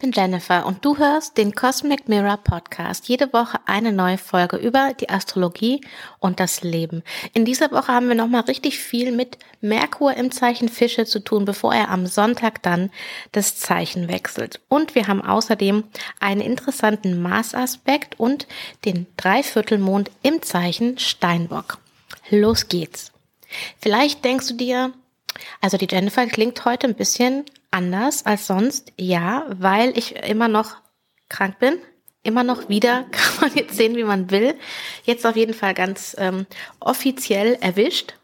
Bin Jennifer und du hörst den Cosmic Mirror Podcast. Jede Woche eine neue Folge über die Astrologie und das Leben. In dieser Woche haben wir nochmal richtig viel mit Merkur im Zeichen Fische zu tun, bevor er am Sonntag dann das Zeichen wechselt. Und wir haben außerdem einen interessanten Marsaspekt und den Dreiviertelmond im Zeichen Steinbock. Los geht's. Vielleicht denkst du dir, also die Jennifer klingt heute ein bisschen anders als sonst, ja, weil ich immer noch krank bin. Immer noch wieder, kann man jetzt sehen, wie man will. Jetzt auf jeden Fall ganz ähm, offiziell erwischt.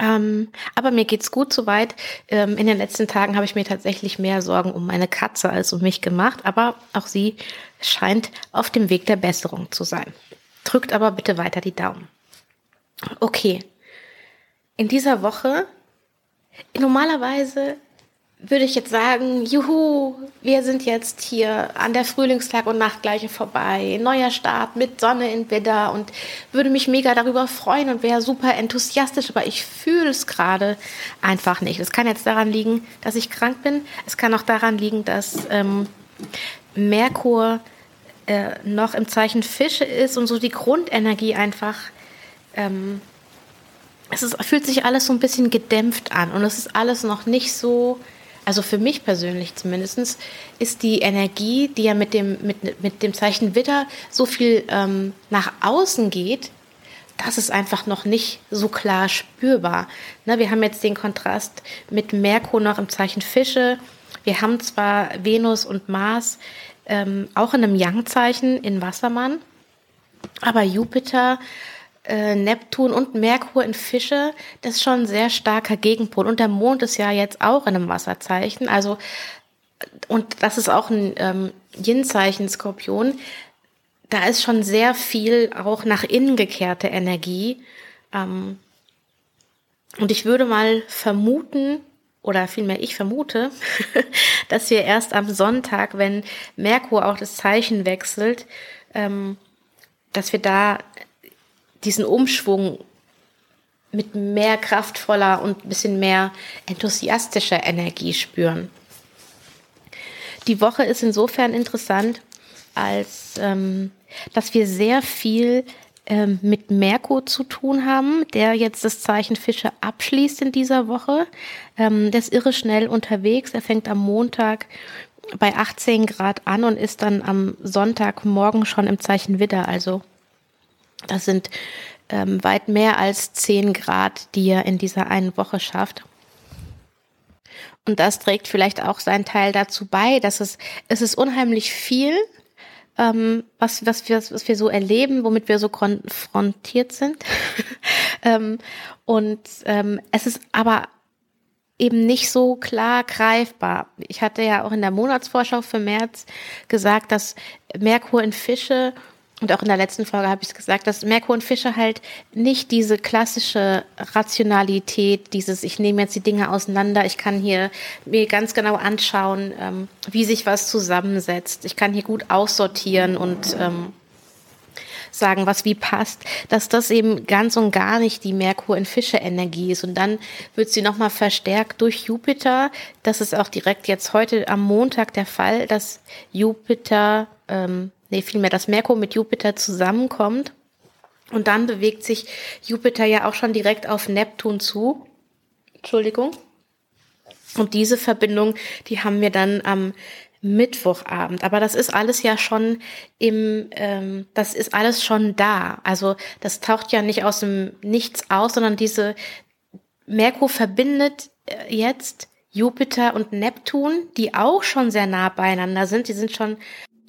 Ähm, aber mir geht's gut soweit. Ähm, in den letzten Tagen habe ich mir tatsächlich mehr Sorgen um meine Katze als um mich gemacht. Aber auch sie scheint auf dem Weg der Besserung zu sein. Drückt aber bitte weiter die Daumen. Okay. In dieser Woche, normalerweise würde ich jetzt sagen, juhu, wir sind jetzt hier an der Frühlingstag und Nachtgleiche vorbei, neuer Start mit Sonne in Widder und würde mich mega darüber freuen und wäre super enthusiastisch, aber ich fühle es gerade einfach nicht. Es kann jetzt daran liegen, dass ich krank bin. Es kann auch daran liegen, dass ähm, Merkur äh, noch im Zeichen Fische ist und so die Grundenergie einfach ähm, es ist, fühlt sich alles so ein bisschen gedämpft an und es ist alles noch nicht so also für mich persönlich zumindest, ist die Energie, die ja mit dem, mit, mit dem Zeichen Widder so viel ähm, nach außen geht, das ist einfach noch nicht so klar spürbar. Ne, wir haben jetzt den Kontrast mit Merkur noch im Zeichen Fische. Wir haben zwar Venus und Mars ähm, auch in einem Yang-Zeichen in Wassermann, aber Jupiter äh, Neptun und Merkur in Fische, das ist schon ein sehr starker Gegenpol. Und der Mond ist ja jetzt auch in einem Wasserzeichen. Also, und das ist auch ein ähm, Yin-Zeichen Skorpion. Da ist schon sehr viel auch nach innen gekehrte Energie. Ähm, und ich würde mal vermuten, oder vielmehr ich vermute, dass wir erst am Sonntag, wenn Merkur auch das Zeichen wechselt, ähm, dass wir da diesen Umschwung mit mehr kraftvoller und ein bisschen mehr enthusiastischer Energie spüren. Die Woche ist insofern interessant, als ähm, dass wir sehr viel ähm, mit Merkur zu tun haben, der jetzt das Zeichen Fische abschließt in dieser Woche. Ähm, der ist irre schnell unterwegs. Er fängt am Montag bei 18 Grad an und ist dann am Sonntagmorgen schon im Zeichen Widder, also das sind ähm, weit mehr als 10 Grad, die er in dieser einen Woche schafft. Und das trägt vielleicht auch seinen Teil dazu bei, dass es, es ist unheimlich viel, ähm, was, was, wir, was wir so erleben, womit wir so konfrontiert sind. ähm, und ähm, es ist aber eben nicht so klar greifbar. Ich hatte ja auch in der Monatsvorschau für März gesagt, dass Merkur in Fische und auch in der letzten Folge habe ich es gesagt, dass Merkur und Fische halt nicht diese klassische Rationalität, dieses, ich nehme jetzt die Dinge auseinander, ich kann hier mir ganz genau anschauen, ähm, wie sich was zusammensetzt. Ich kann hier gut aussortieren und ähm, sagen, was wie passt, dass das eben ganz und gar nicht die Merkur in Fische Energie ist. Und dann wird sie nochmal verstärkt durch Jupiter. Das ist auch direkt jetzt heute am Montag der Fall, dass Jupiter ähm, nee, vielmehr, dass Merkur mit Jupiter zusammenkommt. Und dann bewegt sich Jupiter ja auch schon direkt auf Neptun zu. Entschuldigung. Und diese Verbindung, die haben wir dann am Mittwochabend. Aber das ist alles ja schon im, ähm, das ist alles schon da. Also das taucht ja nicht aus dem Nichts aus, sondern diese Merkur verbindet äh, jetzt Jupiter und Neptun, die auch schon sehr nah beieinander sind. Die sind schon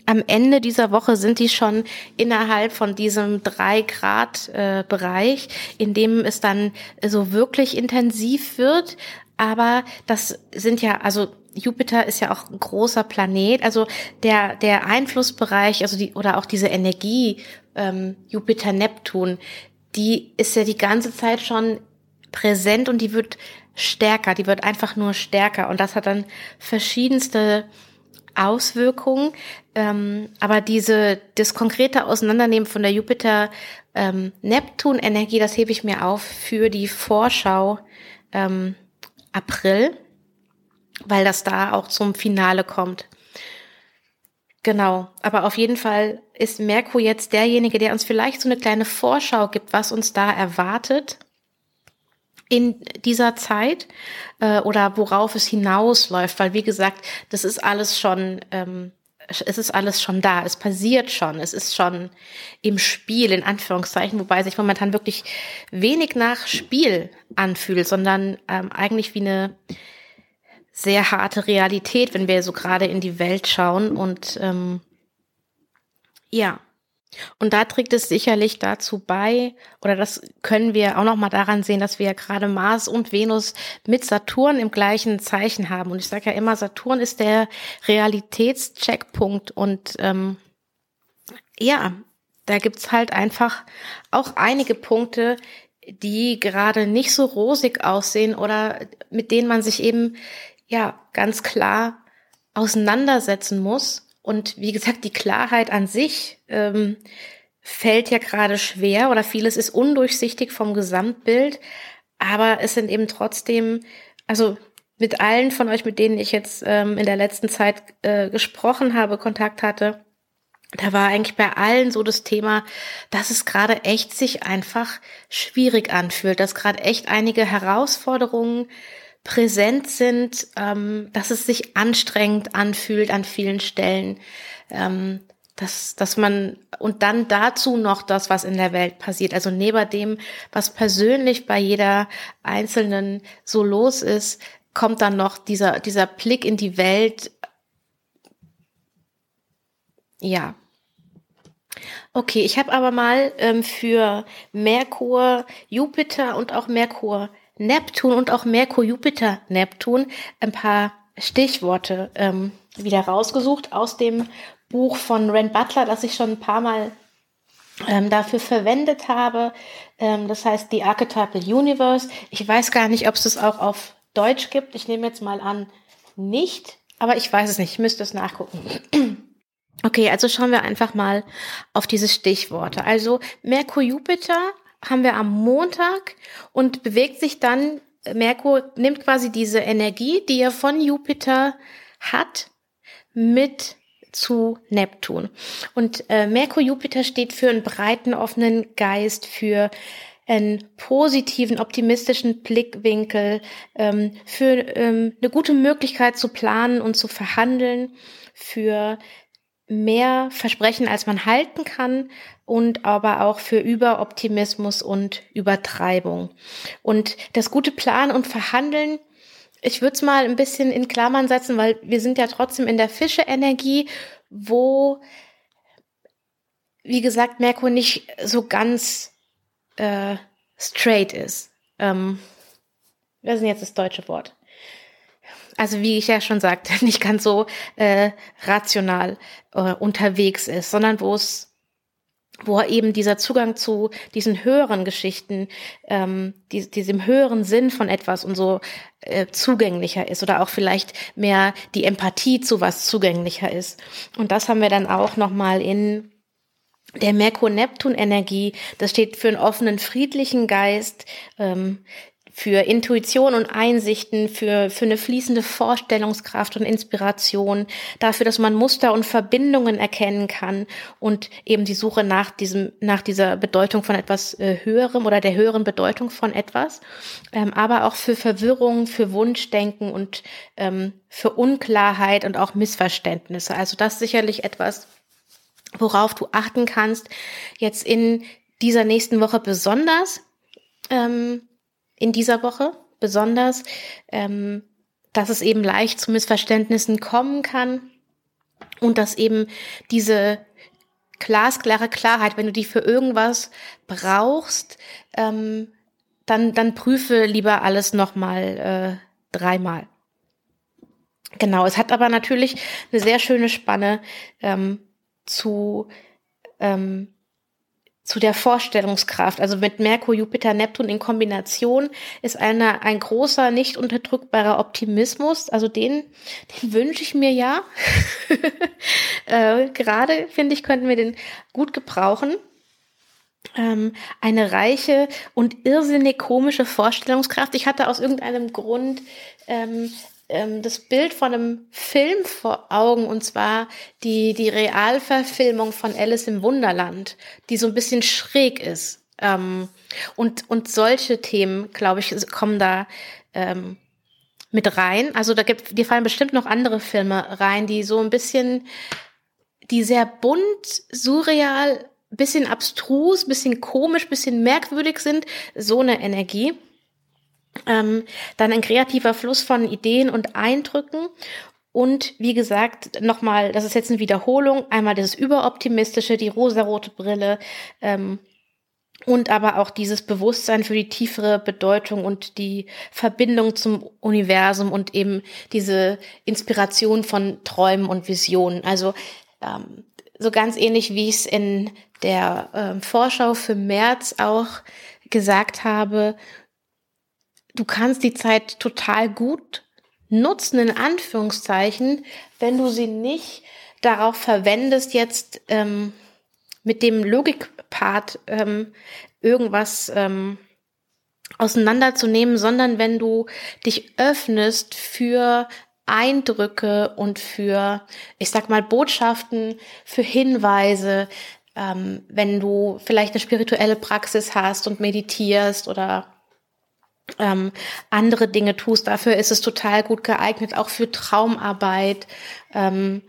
am Ende dieser Woche sind die schon innerhalb von diesem drei Grad äh, Bereich, in dem es dann so wirklich intensiv wird. Aber das sind ja, also Jupiter ist ja auch ein großer Planet, also der der Einflussbereich, also die oder auch diese Energie ähm, Jupiter Neptun, die ist ja die ganze Zeit schon präsent und die wird stärker, die wird einfach nur stärker und das hat dann verschiedenste Auswirkungen. Ähm, aber diese, das konkrete Auseinandernehmen von der Jupiter-Neptun-Energie, ähm, das hebe ich mir auf für die Vorschau ähm, April. weil das da auch zum Finale kommt. Genau, aber auf jeden Fall ist Merkur jetzt derjenige, der uns vielleicht so eine kleine Vorschau gibt, was uns da erwartet in dieser Zeit äh, oder worauf es hinausläuft, weil wie gesagt, das ist alles schon, ähm, es ist alles schon da, es passiert schon, es ist schon im Spiel in Anführungszeichen, wobei sich momentan wirklich wenig nach Spiel anfühlt, sondern ähm, eigentlich wie eine sehr harte Realität, wenn wir so gerade in die Welt schauen und ähm, ja. Und da trägt es sicherlich dazu bei, oder das können wir auch noch mal daran sehen, dass wir ja gerade Mars und Venus mit Saturn im gleichen Zeichen haben. Und ich sage ja immer, Saturn ist der Realitätscheckpunkt. Und ähm, ja, da gibt's halt einfach auch einige Punkte, die gerade nicht so rosig aussehen oder mit denen man sich eben ja ganz klar auseinandersetzen muss. Und wie gesagt, die Klarheit an sich ähm, fällt ja gerade schwer oder vieles ist undurchsichtig vom Gesamtbild. Aber es sind eben trotzdem, also mit allen von euch, mit denen ich jetzt ähm, in der letzten Zeit äh, gesprochen habe, Kontakt hatte, da war eigentlich bei allen so das Thema, dass es gerade echt sich einfach schwierig anfühlt, dass gerade echt einige Herausforderungen präsent sind, ähm, dass es sich anstrengend anfühlt an vielen Stellen, ähm, dass, dass man und dann dazu noch das, was in der Welt passiert. Also neben dem, was persönlich bei jeder Einzelnen so los ist, kommt dann noch dieser, dieser Blick in die Welt. Ja. Okay, ich habe aber mal ähm, für Merkur, Jupiter und auch Merkur Neptun und auch Merkur, Jupiter, Neptun ein paar Stichworte ähm, wieder rausgesucht aus dem Buch von Rand Butler, das ich schon ein paar Mal ähm, dafür verwendet habe. Ähm, das heißt The Archetypal Universe. Ich weiß gar nicht, ob es das auch auf Deutsch gibt. Ich nehme jetzt mal an, nicht. Aber ich weiß es nicht. Ich müsste es nachgucken. Okay, also schauen wir einfach mal auf diese Stichworte. Also Merkur, Jupiter haben wir am Montag und bewegt sich dann, Merkur nimmt quasi diese Energie, die er von Jupiter hat, mit zu Neptun. Und äh, Merkur Jupiter steht für einen breiten, offenen Geist, für einen positiven, optimistischen Blickwinkel, ähm, für ähm, eine gute Möglichkeit zu planen und zu verhandeln, für mehr Versprechen, als man halten kann und aber auch für Überoptimismus und Übertreibung. Und das gute Planen und Verhandeln, ich würde es mal ein bisschen in Klammern setzen, weil wir sind ja trotzdem in der Fische-Energie, wo, wie gesagt, Merkur nicht so ganz äh, straight ist. Ähm, was ist denn jetzt das deutsche Wort? Also wie ich ja schon sagte, nicht ganz so äh, rational äh, unterwegs ist, sondern wo es wo eben dieser Zugang zu diesen höheren Geschichten, ähm, die, diesem höheren Sinn von etwas und so äh, zugänglicher ist oder auch vielleicht mehr die Empathie zu was zugänglicher ist. Und das haben wir dann auch nochmal in der Merkur-Neptun-Energie, das steht für einen offenen, friedlichen Geist, ähm, für Intuition und Einsichten, für, für eine fließende Vorstellungskraft und Inspiration, dafür, dass man Muster und Verbindungen erkennen kann und eben die Suche nach diesem, nach dieser Bedeutung von etwas äh, Höherem oder der höheren Bedeutung von etwas, ähm, aber auch für Verwirrung, für Wunschdenken und ähm, für Unklarheit und auch Missverständnisse. Also das sicherlich etwas, worauf du achten kannst, jetzt in dieser nächsten Woche besonders. Ähm, in dieser Woche besonders, ähm, dass es eben leicht zu Missverständnissen kommen kann und dass eben diese glasklare Klarheit, wenn du die für irgendwas brauchst, ähm, dann, dann prüfe lieber alles nochmal äh, dreimal. Genau, es hat aber natürlich eine sehr schöne Spanne ähm, zu ähm, zu der Vorstellungskraft. Also mit Merkur, Jupiter, Neptun in Kombination ist eine, ein großer, nicht unterdrückbarer Optimismus. Also den, den wünsche ich mir ja. äh, Gerade, finde ich, könnten wir den gut gebrauchen. Ähm, eine reiche und irrsinnig komische Vorstellungskraft. Ich hatte aus irgendeinem Grund ähm, ähm, das Bild von einem Film vor Augen und zwar die, die Realverfilmung von Alice im Wunderland, die so ein bisschen schräg ist. Ähm, und, und solche Themen, glaube ich, kommen da ähm, mit rein. Also da gibt, dir fallen bestimmt noch andere Filme rein, die so ein bisschen, die sehr bunt, surreal, bisschen abstrus, bisschen komisch, bisschen merkwürdig sind. So eine Energie. Ähm, dann ein kreativer Fluss von Ideen und Eindrücken. Und wie gesagt, nochmal, das ist jetzt eine Wiederholung, einmal dieses Überoptimistische, die rosarote Brille, ähm, und aber auch dieses Bewusstsein für die tiefere Bedeutung und die Verbindung zum Universum und eben diese Inspiration von Träumen und Visionen. Also ähm, so ganz ähnlich, wie ich es in der ähm, Vorschau für März auch gesagt habe, du kannst die Zeit total gut nutzen, in Anführungszeichen, wenn du sie nicht darauf verwendest, jetzt ähm, mit dem Logikpart ähm, irgendwas ähm, auseinanderzunehmen, sondern wenn du dich öffnest für Eindrücke und für, ich sag mal, Botschaften, für Hinweise, ähm, wenn du vielleicht eine spirituelle Praxis hast und meditierst oder ähm, andere Dinge tust. Dafür ist es total gut geeignet, auch für Traumarbeit, ähm,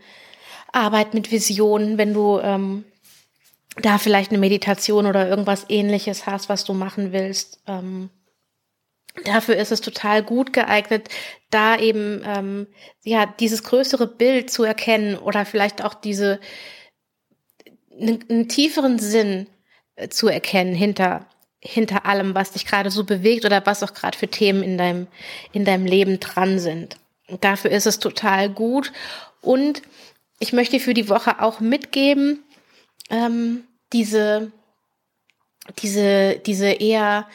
Arbeit mit Visionen, wenn du ähm, da vielleicht eine Meditation oder irgendwas ähnliches hast, was du machen willst. Ähm, dafür ist es total gut geeignet, da eben ähm, ja dieses größere Bild zu erkennen oder vielleicht auch diese einen, einen tieferen Sinn äh, zu erkennen hinter hinter allem, was dich gerade so bewegt oder was auch gerade für Themen in deinem, in deinem Leben dran sind. Dafür ist es total gut. Und ich möchte für die Woche auch mitgeben, ähm, diese, diese, diese eher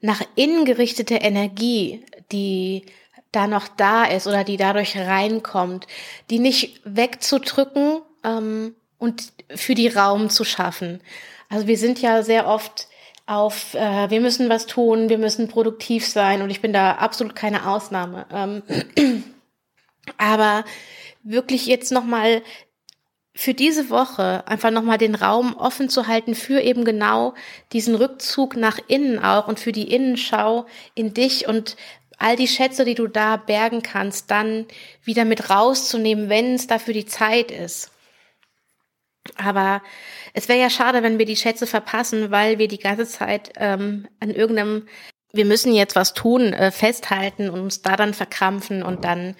nach innen gerichtete Energie, die da noch da ist oder die dadurch reinkommt, die nicht wegzudrücken ähm, und für die Raum zu schaffen. Also wir sind ja sehr oft auf, äh, wir müssen was tun, wir müssen produktiv sein und ich bin da absolut keine Ausnahme. Ähm, aber wirklich jetzt nochmal für diese Woche einfach nochmal den Raum offen zu halten für eben genau diesen Rückzug nach innen auch und für die Innenschau in dich und all die Schätze, die du da bergen kannst, dann wieder mit rauszunehmen, wenn es dafür die Zeit ist. Aber es wäre ja schade, wenn wir die Schätze verpassen, weil wir die ganze Zeit ähm, an irgendeinem, wir müssen jetzt was tun, äh, festhalten und uns da dann verkrampfen und dann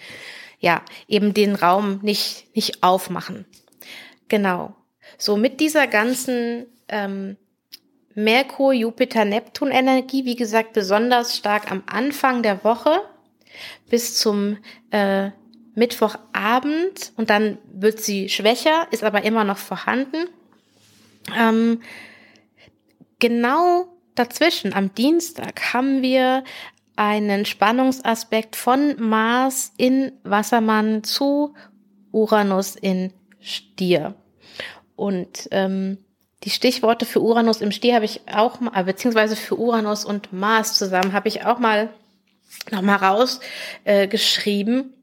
ja eben den Raum nicht nicht aufmachen. Genau. So mit dieser ganzen ähm, Merkur, Jupiter, Neptun Energie, wie gesagt, besonders stark am Anfang der Woche bis zum äh, Mittwochabend und dann wird sie schwächer, ist aber immer noch vorhanden. Ähm, genau dazwischen, am Dienstag, haben wir einen Spannungsaspekt von Mars in Wassermann zu Uranus in Stier. Und ähm, die Stichworte für Uranus im Stier habe ich auch mal, beziehungsweise für Uranus und Mars zusammen habe ich auch mal noch mal rausgeschrieben. Äh,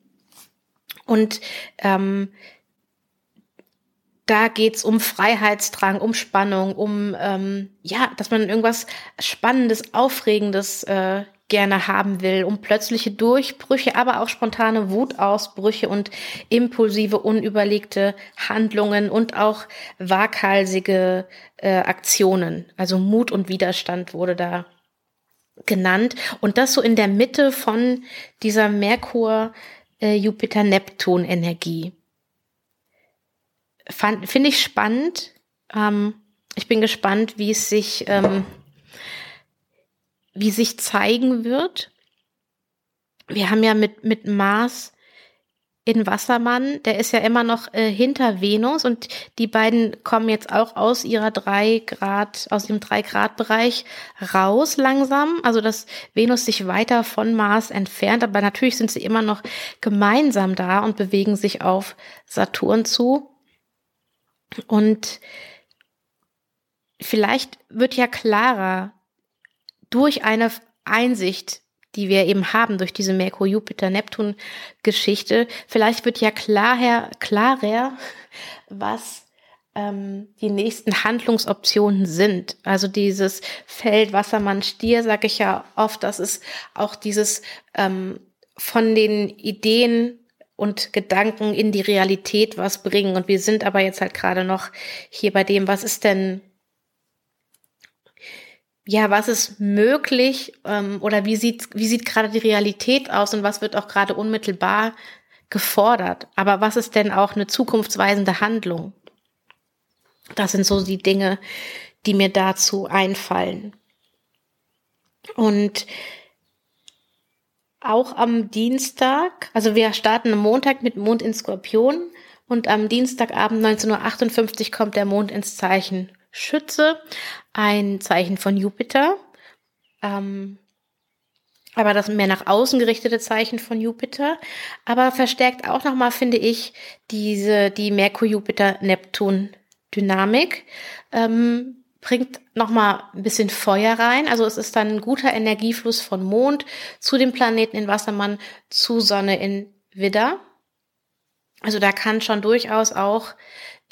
und ähm, da geht's um Freiheitsdrang, um Spannung, um ähm, ja, dass man irgendwas Spannendes, Aufregendes äh, gerne haben will, um plötzliche Durchbrüche, aber auch spontane Wutausbrüche und impulsive, unüberlegte Handlungen und auch waghalsige äh, Aktionen. Also Mut und Widerstand wurde da genannt. Und das so in der Mitte von dieser Merkur äh, Jupiter-Neptun-Energie. Finde ich spannend. Ähm, ich bin gespannt, wie es sich, ähm, wie sich zeigen wird. Wir haben ja mit, mit Mars in Wassermann, der ist ja immer noch äh, hinter Venus und die beiden kommen jetzt auch aus ihrer drei Grad, aus dem drei Grad Bereich raus langsam. Also dass Venus sich weiter von Mars entfernt, aber natürlich sind sie immer noch gemeinsam da und bewegen sich auf Saturn zu. Und vielleicht wird ja klarer durch eine Einsicht die wir eben haben durch diese Merkur-Jupiter-Neptun-Geschichte, vielleicht wird ja klarer, klarer, was ähm, die nächsten Handlungsoptionen sind. Also dieses Feld Wassermann Stier, sage ich ja oft, das ist auch dieses ähm, von den Ideen und Gedanken in die Realität was bringen. Und wir sind aber jetzt halt gerade noch hier bei dem, was ist denn ja, was ist möglich ähm, oder wie sieht, wie sieht gerade die Realität aus und was wird auch gerade unmittelbar gefordert? Aber was ist denn auch eine zukunftsweisende Handlung? Das sind so die Dinge, die mir dazu einfallen. Und auch am Dienstag, also wir starten am Montag mit Mond in Skorpion und am Dienstagabend 19.58 Uhr kommt der Mond ins Zeichen Schütze, ein Zeichen von Jupiter. Ähm, aber das mehr nach außen gerichtete Zeichen von Jupiter, aber verstärkt auch nochmal, finde ich, diese, die Merkur-Jupiter-Neptun-Dynamik, ähm, bringt nochmal ein bisschen Feuer rein. Also es ist dann ein guter Energiefluss von Mond zu dem Planeten in Wassermann, zu Sonne in Widder. Also da kann schon durchaus auch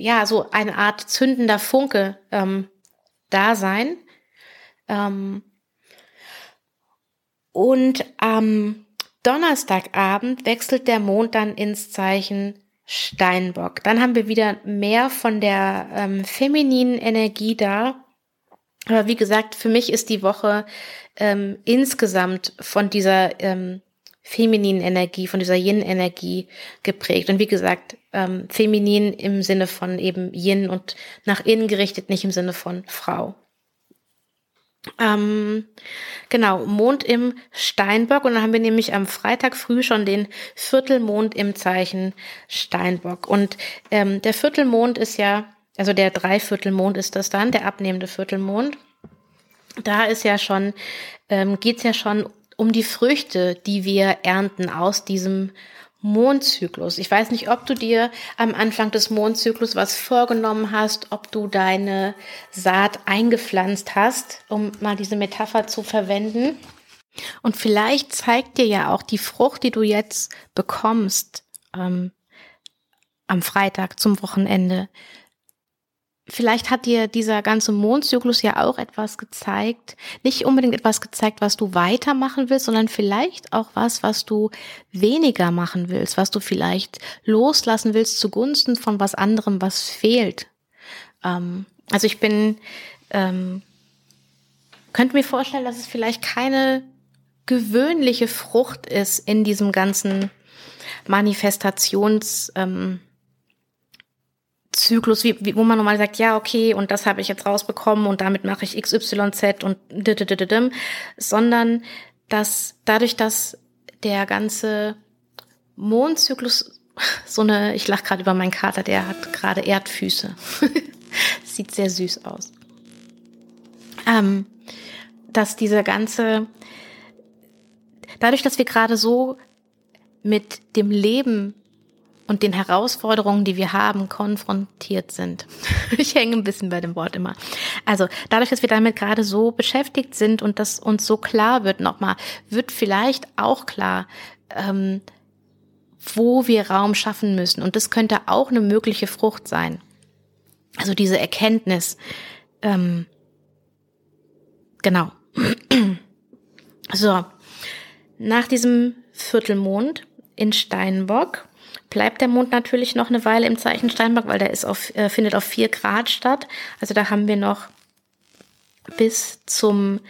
ja, so eine Art zündender Funke ähm, da sein. Ähm, und am Donnerstagabend wechselt der Mond dann ins Zeichen Steinbock. Dann haben wir wieder mehr von der ähm, femininen Energie da. Aber wie gesagt, für mich ist die Woche ähm, insgesamt von dieser ähm, femininen Energie, von dieser Yin-Energie geprägt. Und wie gesagt, ähm, feminin im Sinne von eben Yin und nach innen gerichtet, nicht im Sinne von Frau. Ähm, genau, Mond im Steinbock und dann haben wir nämlich am Freitag früh schon den Viertelmond im Zeichen Steinbock. Und ähm, der Viertelmond ist ja, also der Dreiviertelmond ist das dann, der abnehmende Viertelmond. Da ist ja schon, ähm, geht's ja schon um die Früchte, die wir ernten aus diesem Mondzyklus. Ich weiß nicht, ob du dir am Anfang des Mondzyklus was vorgenommen hast, ob du deine Saat eingepflanzt hast, um mal diese Metapher zu verwenden. Und vielleicht zeigt dir ja auch die Frucht, die du jetzt bekommst ähm, am Freitag zum Wochenende, Vielleicht hat dir dieser ganze Mondzyklus ja auch etwas gezeigt, nicht unbedingt etwas gezeigt, was du weitermachen willst, sondern vielleicht auch was, was du weniger machen willst, was du vielleicht loslassen willst zugunsten von was anderem, was fehlt. Ähm, also ich bin, ähm, könnte mir vorstellen, dass es vielleicht keine gewöhnliche Frucht ist in diesem ganzen Manifestations, ähm, Zyklus, wie, wie, wo man normal sagt, ja, okay, und das habe ich jetzt rausbekommen und damit mache ich XYZ und didididim, sondern dass dadurch, dass der ganze Mondzyklus so eine, ich lache gerade über meinen Kater, der hat gerade Erdfüße. Sieht sehr süß aus. Ähm, dass dieser ganze, dadurch, dass wir gerade so mit dem Leben und den Herausforderungen, die wir haben, konfrontiert sind. ich hänge ein bisschen bei dem Wort immer. Also dadurch, dass wir damit gerade so beschäftigt sind und das uns so klar wird nochmal, wird vielleicht auch klar, ähm, wo wir Raum schaffen müssen. Und das könnte auch eine mögliche Frucht sein. Also diese Erkenntnis. Ähm, genau. so, nach diesem Viertelmond in Steinbock bleibt der Mond natürlich noch eine Weile im Zeichen Steinbock, weil der ist auf, äh, findet auf vier Grad statt. Also da haben wir noch bis zum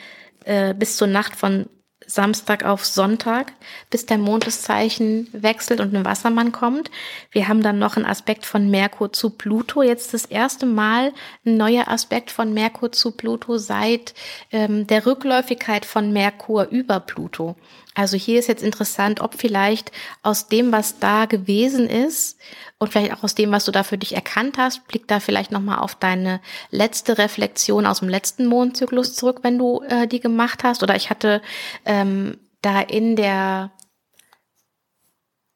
äh, bis zur Nacht von Samstag auf Sonntag, bis der Mond das Zeichen wechselt und ein Wassermann kommt. Wir haben dann noch einen Aspekt von Merkur zu Pluto. Jetzt das erste Mal ein neuer Aspekt von Merkur zu Pluto seit ähm, der Rückläufigkeit von Merkur über Pluto. Also hier ist jetzt interessant, ob vielleicht aus dem, was da gewesen ist und vielleicht auch aus dem, was du da für dich erkannt hast, blick da vielleicht nochmal auf deine letzte Reflexion aus dem letzten Mondzyklus zurück, wenn du äh, die gemacht hast. Oder ich hatte ähm, da in der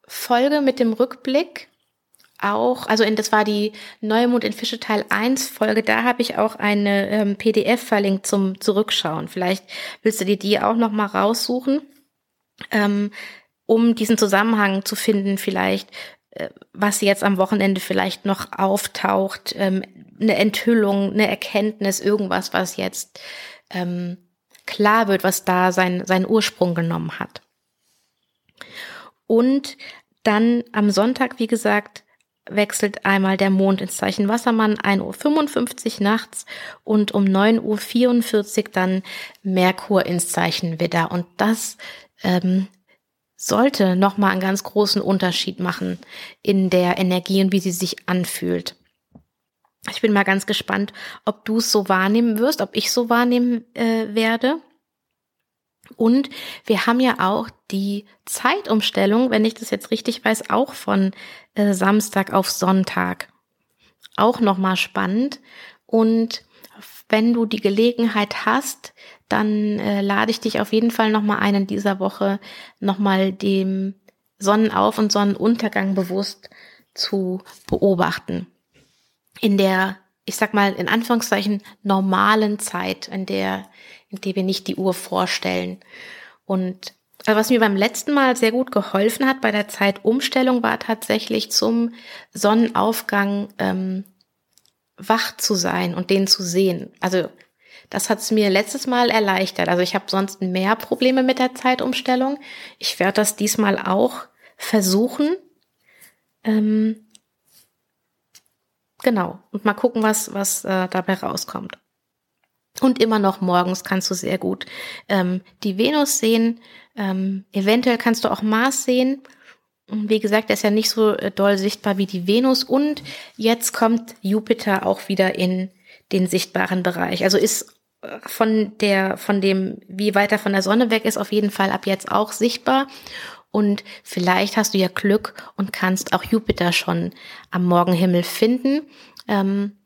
Folge mit dem Rückblick auch, also in, das war die Neumond in Fische Teil 1 Folge, da habe ich auch eine ähm, PDF verlinkt zum Zurückschauen. Vielleicht willst du dir die auch nochmal raussuchen ähm, um diesen Zusammenhang zu finden, vielleicht, äh, was jetzt am Wochenende vielleicht noch auftaucht, ähm, eine Enthüllung, eine Erkenntnis, irgendwas, was jetzt ähm, klar wird, was da sein, seinen Ursprung genommen hat. Und dann am Sonntag, wie gesagt, wechselt einmal der Mond ins Zeichen Wassermann 1.55 Uhr nachts und um 9.44 Uhr dann Merkur ins Zeichen Widder. Und das ähm, sollte nochmal einen ganz großen Unterschied machen in der Energie und wie sie sich anfühlt. Ich bin mal ganz gespannt, ob du es so wahrnehmen wirst, ob ich so wahrnehmen äh, werde. Und wir haben ja auch die Zeitumstellung, wenn ich das jetzt richtig weiß, auch von äh, Samstag auf Sonntag. Auch nochmal spannend. Und wenn du die Gelegenheit hast, dann äh, lade ich dich auf jeden Fall nochmal ein, in dieser Woche nochmal dem Sonnenauf- und Sonnenuntergang bewusst zu beobachten. In der, ich sag mal, in Anführungszeichen normalen Zeit, in der, in der wir nicht die Uhr vorstellen. Und also was mir beim letzten Mal sehr gut geholfen hat bei der Zeitumstellung, war tatsächlich zum Sonnenaufgang ähm, wach zu sein und den zu sehen. Also das hat es mir letztes Mal erleichtert. Also ich habe sonst mehr Probleme mit der Zeitumstellung. Ich werde das diesmal auch versuchen. Ähm, genau. Und mal gucken, was, was äh, dabei rauskommt. Und immer noch morgens kannst du sehr gut ähm, die Venus sehen. Ähm, eventuell kannst du auch Mars sehen. Wie gesagt, der ist ja nicht so äh, doll sichtbar wie die Venus. Und jetzt kommt Jupiter auch wieder in den sichtbaren Bereich. Also ist äh, von der, von dem, wie weiter von der Sonne weg ist, auf jeden Fall ab jetzt auch sichtbar. Und vielleicht hast du ja Glück und kannst auch Jupiter schon am Morgenhimmel finden. Ähm,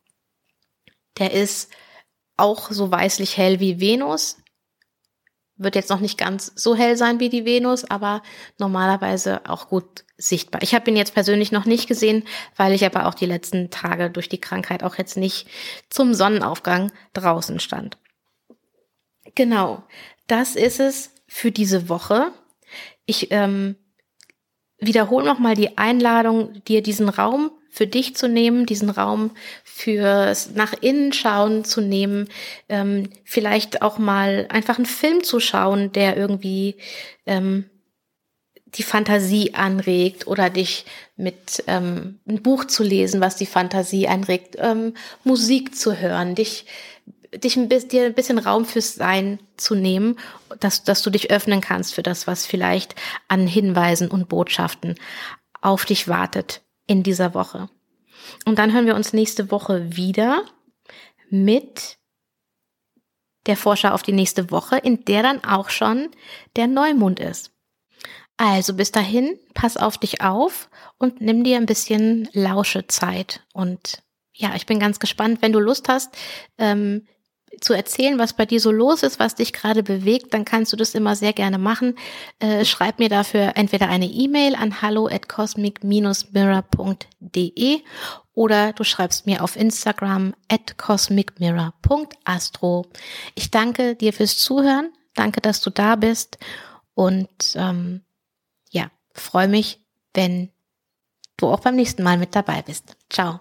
der ist auch so weißlich hell wie Venus. Wird jetzt noch nicht ganz so hell sein wie die Venus, aber normalerweise auch gut sichtbar. Ich habe ihn jetzt persönlich noch nicht gesehen, weil ich aber auch die letzten Tage durch die Krankheit auch jetzt nicht zum Sonnenaufgang draußen stand. Genau, das ist es für diese Woche. Ich ähm, wiederhole nochmal die Einladung, dir diesen Raum für dich zu nehmen, diesen Raum fürs nach innen schauen zu nehmen, ähm, vielleicht auch mal einfach einen Film zu schauen, der irgendwie ähm, die Fantasie anregt oder dich mit ähm, ein Buch zu lesen, was die Fantasie anregt, ähm, Musik zu hören, dich dich ein bisschen, dir ein bisschen Raum fürs Sein zu nehmen, dass, dass du dich öffnen kannst für das, was vielleicht an Hinweisen und Botschaften auf dich wartet in dieser Woche. Und dann hören wir uns nächste Woche wieder mit der Vorschau auf die nächste Woche, in der dann auch schon der Neumond ist. Also bis dahin, pass auf dich auf und nimm dir ein bisschen Lauschezeit. Und ja, ich bin ganz gespannt, wenn du Lust hast, ähm, zu erzählen, was bei dir so los ist, was dich gerade bewegt, dann kannst du das immer sehr gerne machen. Äh, schreib mir dafür entweder eine E-Mail an hallo at cosmic-mirror.de oder du schreibst mir auf Instagram at cosmicmirror.astro. Ich danke dir fürs Zuhören, danke, dass du da bist und ähm, ja, freue mich, wenn du auch beim nächsten Mal mit dabei bist. Ciao.